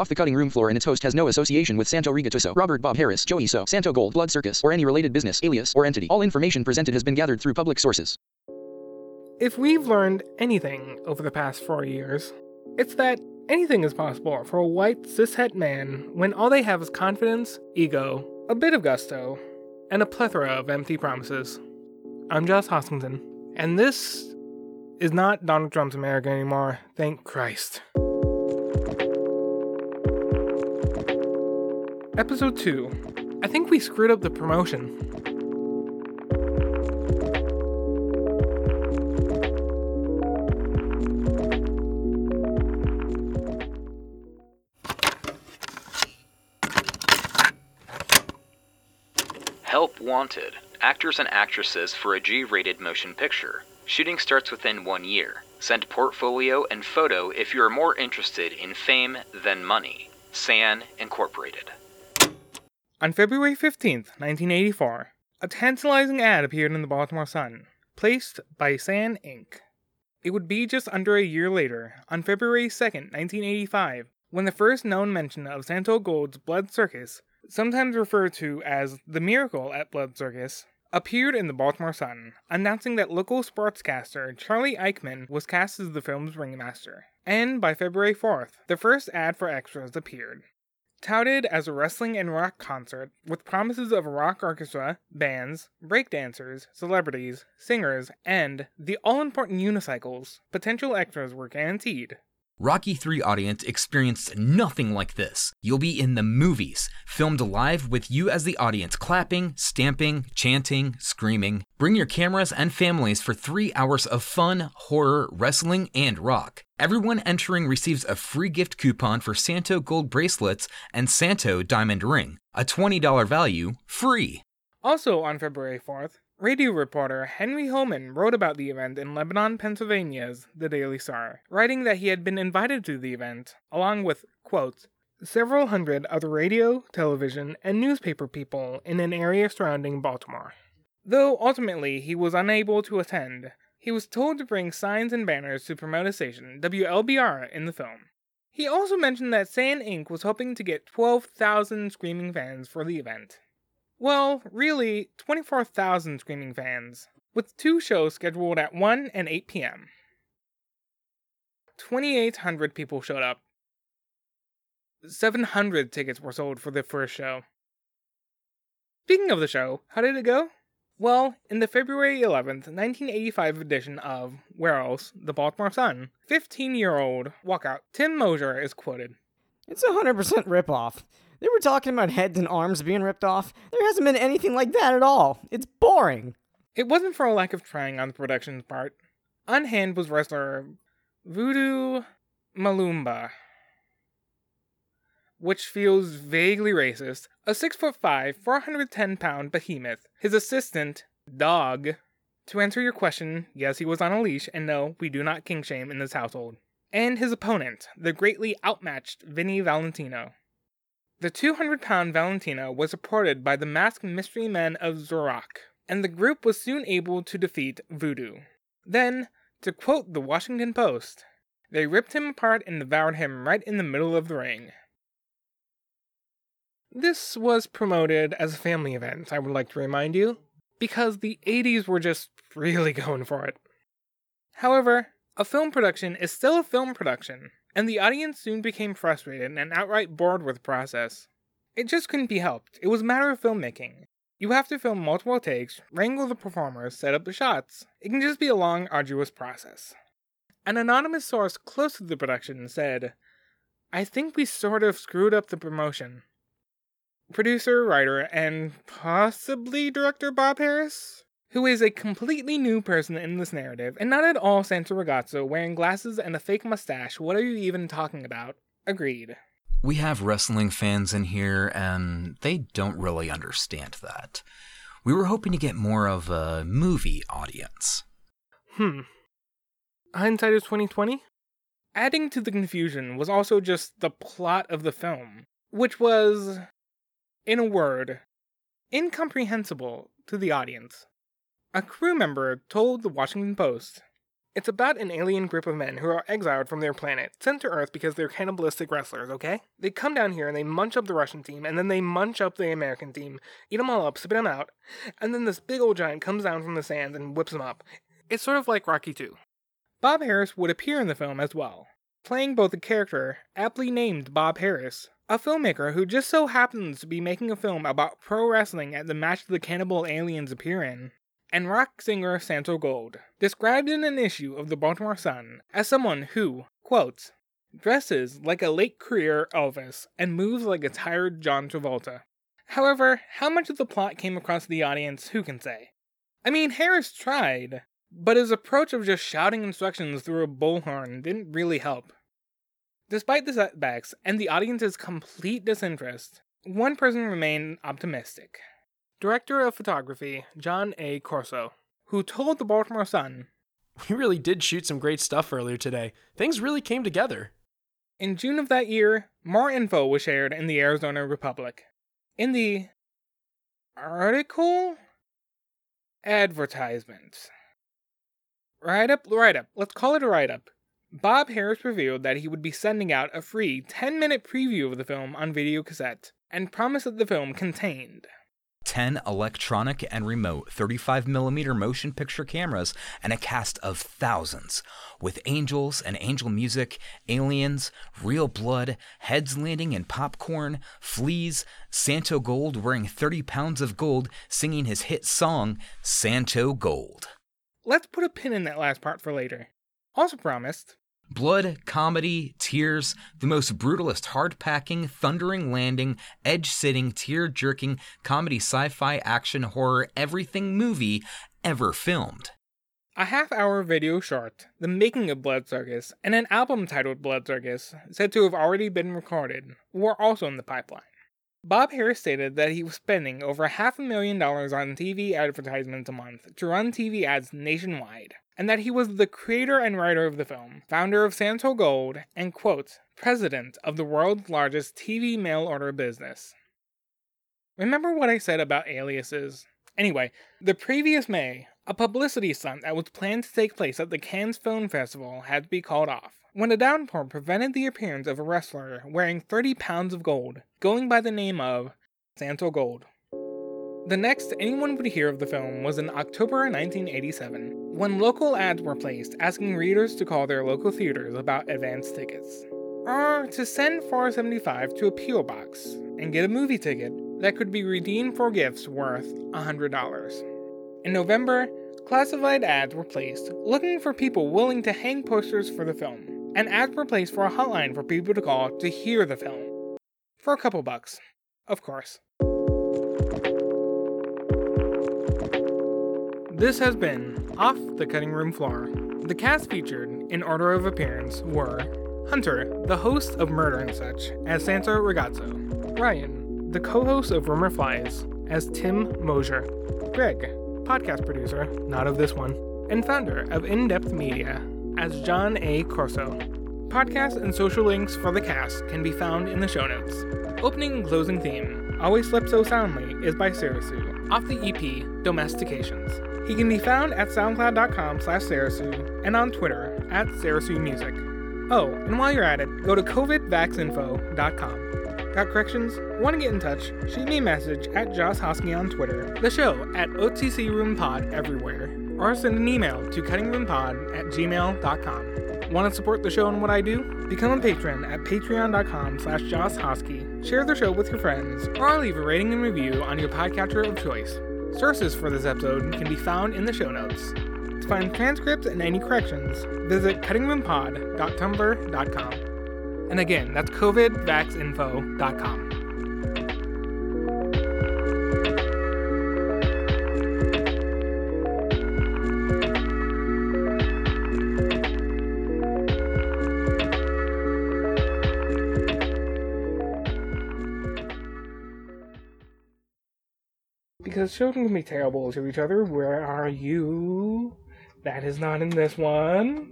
Off the cutting room floor and its host has no association with Santo Rigatuso, Robert Bob Harris, Joey So, Santo Gold, Blood Circus, or any related business, alias, or entity. All information presented has been gathered through public sources. If we've learned anything over the past four years, it's that anything is possible for a white cishet man when all they have is confidence, ego, a bit of gusto, and a plethora of empty promises. I'm Josh Hoskington, and this is not Donald Trump's America anymore, thank Christ. Episode 2. I think we screwed up the promotion. Help Wanted Actors and Actresses for a G rated motion picture. Shooting starts within one year. Send portfolio and photo if you are more interested in fame than money. SAN Incorporated. On February 15th, 1984, a tantalizing ad appeared in the Baltimore Sun, placed by SAN Inc. It would be just under a year later, on February 2nd, 1985, when the first known mention of Santo Gold's Blood Circus, sometimes referred to as the Miracle at Blood Circus, appeared in the Baltimore Sun, announcing that local sportscaster Charlie Eckman was cast as the film's ringmaster. And by February 4th, the first ad for extras appeared. Touted as a wrestling and rock concert with promises of a rock orchestra, bands, breakdancers, celebrities, singers, and the all important unicycles, potential extras were guaranteed. Rocky 3 audience experienced nothing like this. You'll be in the movies, filmed live with you as the audience clapping, stamping, chanting, screaming. Bring your cameras and families for three hours of fun, horror, wrestling, and rock. Everyone entering receives a free gift coupon for Santo gold bracelets and Santo diamond ring. A $20 value, free. Also on February 4th, radio reporter Henry Holman wrote about the event in Lebanon, Pennsylvania's The Daily Star, writing that he had been invited to the event, along with, quote, several hundred other radio, television, and newspaper people in an area surrounding Baltimore. Though ultimately he was unable to attend, he was told to bring signs and banners to promote his station, WLBR, in the film. He also mentioned that SAN Inc. was hoping to get 12,000 screaming fans for the event. Well, really, 24,000 screaming fans, with two shows scheduled at 1 and 8 p.m. 2,800 people showed up. 700 tickets were sold for the first show. Speaking of the show, how did it go? Well, in the February 11th, 1985 edition of Where Else? The Baltimore Sun, 15 year old walkout Tim Mosier is quoted. It's a 100% ripoff. They were talking about heads and arms being ripped off. There hasn't been anything like that at all. It's boring. It wasn't for a lack of trying on the production's part. Unhand was wrestler Voodoo Malumba, which feels vaguely racist, a 6 foot 5, 410 pound behemoth. His assistant, Dog. To answer your question, yes, he was on a leash, and no, we do not king shame in this household. And his opponent, the greatly outmatched Vinny Valentino. The 200 pound Valentino was supported by the masked mystery men of Zorak, and the group was soon able to defeat Voodoo. Then, to quote the Washington Post, they ripped him apart and devoured him right in the middle of the ring. This was promoted as a family event, I would like to remind you, because the 80s were just really going for it. However, a film production is still a film production, and the audience soon became frustrated and outright bored with the process. It just couldn't be helped. It was a matter of filmmaking. You have to film multiple takes, wrangle the performers, set up the shots. It can just be a long, arduous process. An anonymous source close to the production said, I think we sort of screwed up the promotion. Producer, writer, and possibly director Bob Harris, who is a completely new person in this narrative, and not at all Santo Rigatuso wearing glasses and a fake mustache. What are you even talking about? Agreed. We have wrestling fans in here, and they don't really understand that. We were hoping to get more of a movie audience. Hmm. Hindsight is 2020? Adding to the confusion was also just the plot of the film, which was, in a word, incomprehensible to the audience. A crew member told the Washington Post It's about an alien group of men who are exiled from their planet, sent to Earth because they're cannibalistic wrestlers, okay? They come down here and they munch up the Russian team, and then they munch up the American team, eat them all up, spit them out, and then this big old giant comes down from the sands and whips them up. It's sort of like Rocky 2. Bob Harris would appear in the film as well, playing both a character, aptly named Bob Harris, a filmmaker who just so happens to be making a film about pro wrestling at the match the cannibal aliens appear in, and rock singer Santo Gold, described in an issue of the Baltimore Sun as someone who, quote, dresses like a late career Elvis and moves like a tired John Travolta. However, how much of the plot came across the audience, who can say? I mean, Harris tried, but his approach of just shouting instructions through a bullhorn didn't really help. Despite the setbacks and the audience's complete disinterest, one person remained optimistic. Director of Photography John A. Corso, who told the Baltimore Sun We really did shoot some great stuff earlier today. Things really came together. In June of that year, more info was shared in the Arizona Republic. In the article advertisement. Write up, write up. Let's call it a write up. Bob Harris revealed that he would be sending out a free 10 minute preview of the film on video cassette and promised that the film contained 10 electronic and remote 35mm motion picture cameras, and a cast of thousands, with angels and angel music, aliens, real blood, heads landing in popcorn, fleas, Santo Gold wearing 30 pounds of gold singing his hit song, Santo Gold. Let's put a pin in that last part for later. Also promised Blood, comedy, tears, the most brutalist, hard packing, thundering landing, edge sitting, tear jerking, comedy, sci fi, action, horror, everything movie ever filmed. A half hour video short, The Making of Blood Circus, and an album titled Blood Circus, said to have already been recorded, were also in the pipeline. Bob Harris stated that he was spending over half a million dollars on TV advertisements a month to run TV ads nationwide, and that he was the creator and writer of the film, founder of Santo Gold, and, quote, president of the world's largest TV mail order business. Remember what I said about aliases? Anyway, the previous May, a publicity stunt that was planned to take place at the Cannes Film Festival had to be called off when a downpour prevented the appearance of a wrestler wearing 30 pounds of gold, going by the name of Santo Gold. The next anyone would hear of the film was in October 1987, when local ads were placed asking readers to call their local theaters about advance tickets, or to send 475 to a P.O. box and get a movie ticket that could be redeemed for gifts worth $100. In November, classified ads were placed looking for people willing to hang posters for the film, and ads were placed for a hotline for people to call to hear the film. For a couple bucks, of course. This has been Off the Cutting Room Floor. The cast featured, in order of appearance, were Hunter, the host of Murder and Such, as Santo Rigatuso, Ryan, the co host of Rumor Flies, as Tim Mosier, Greg, podcast producer, not of this one, and founder of In Depth Media, as John A. Corso. Podcast and social links for the cast can be found in the show notes. Opening and closing theme, Always Slept So Soundly, is by Sarasu, off the EP Domestications. He can be found at soundcloud.com slash Sarasu and on Twitter at Sarasu Music. Oh, and while you're at it, go to covidvaxinfo.com. Got corrections? Want to get in touch? Shoot me a message at Josh Hosky on Twitter, the show at OTC Room Pod everywhere, or send an email to cuttingroompod at gmail.com. Want to support the show and what I do? Become a patron at patreon.com slash Josh Hosky, share the show with your friends, or leave a rating and review on your podcatcher of choice. Sources for this episode can be found in the show notes. To find transcripts and any corrections, visit cuttingroompod.tumblr.com. And again, that's covidvaxinfo.com. Because children can be terrible to each other. Where are you? That is not in this one.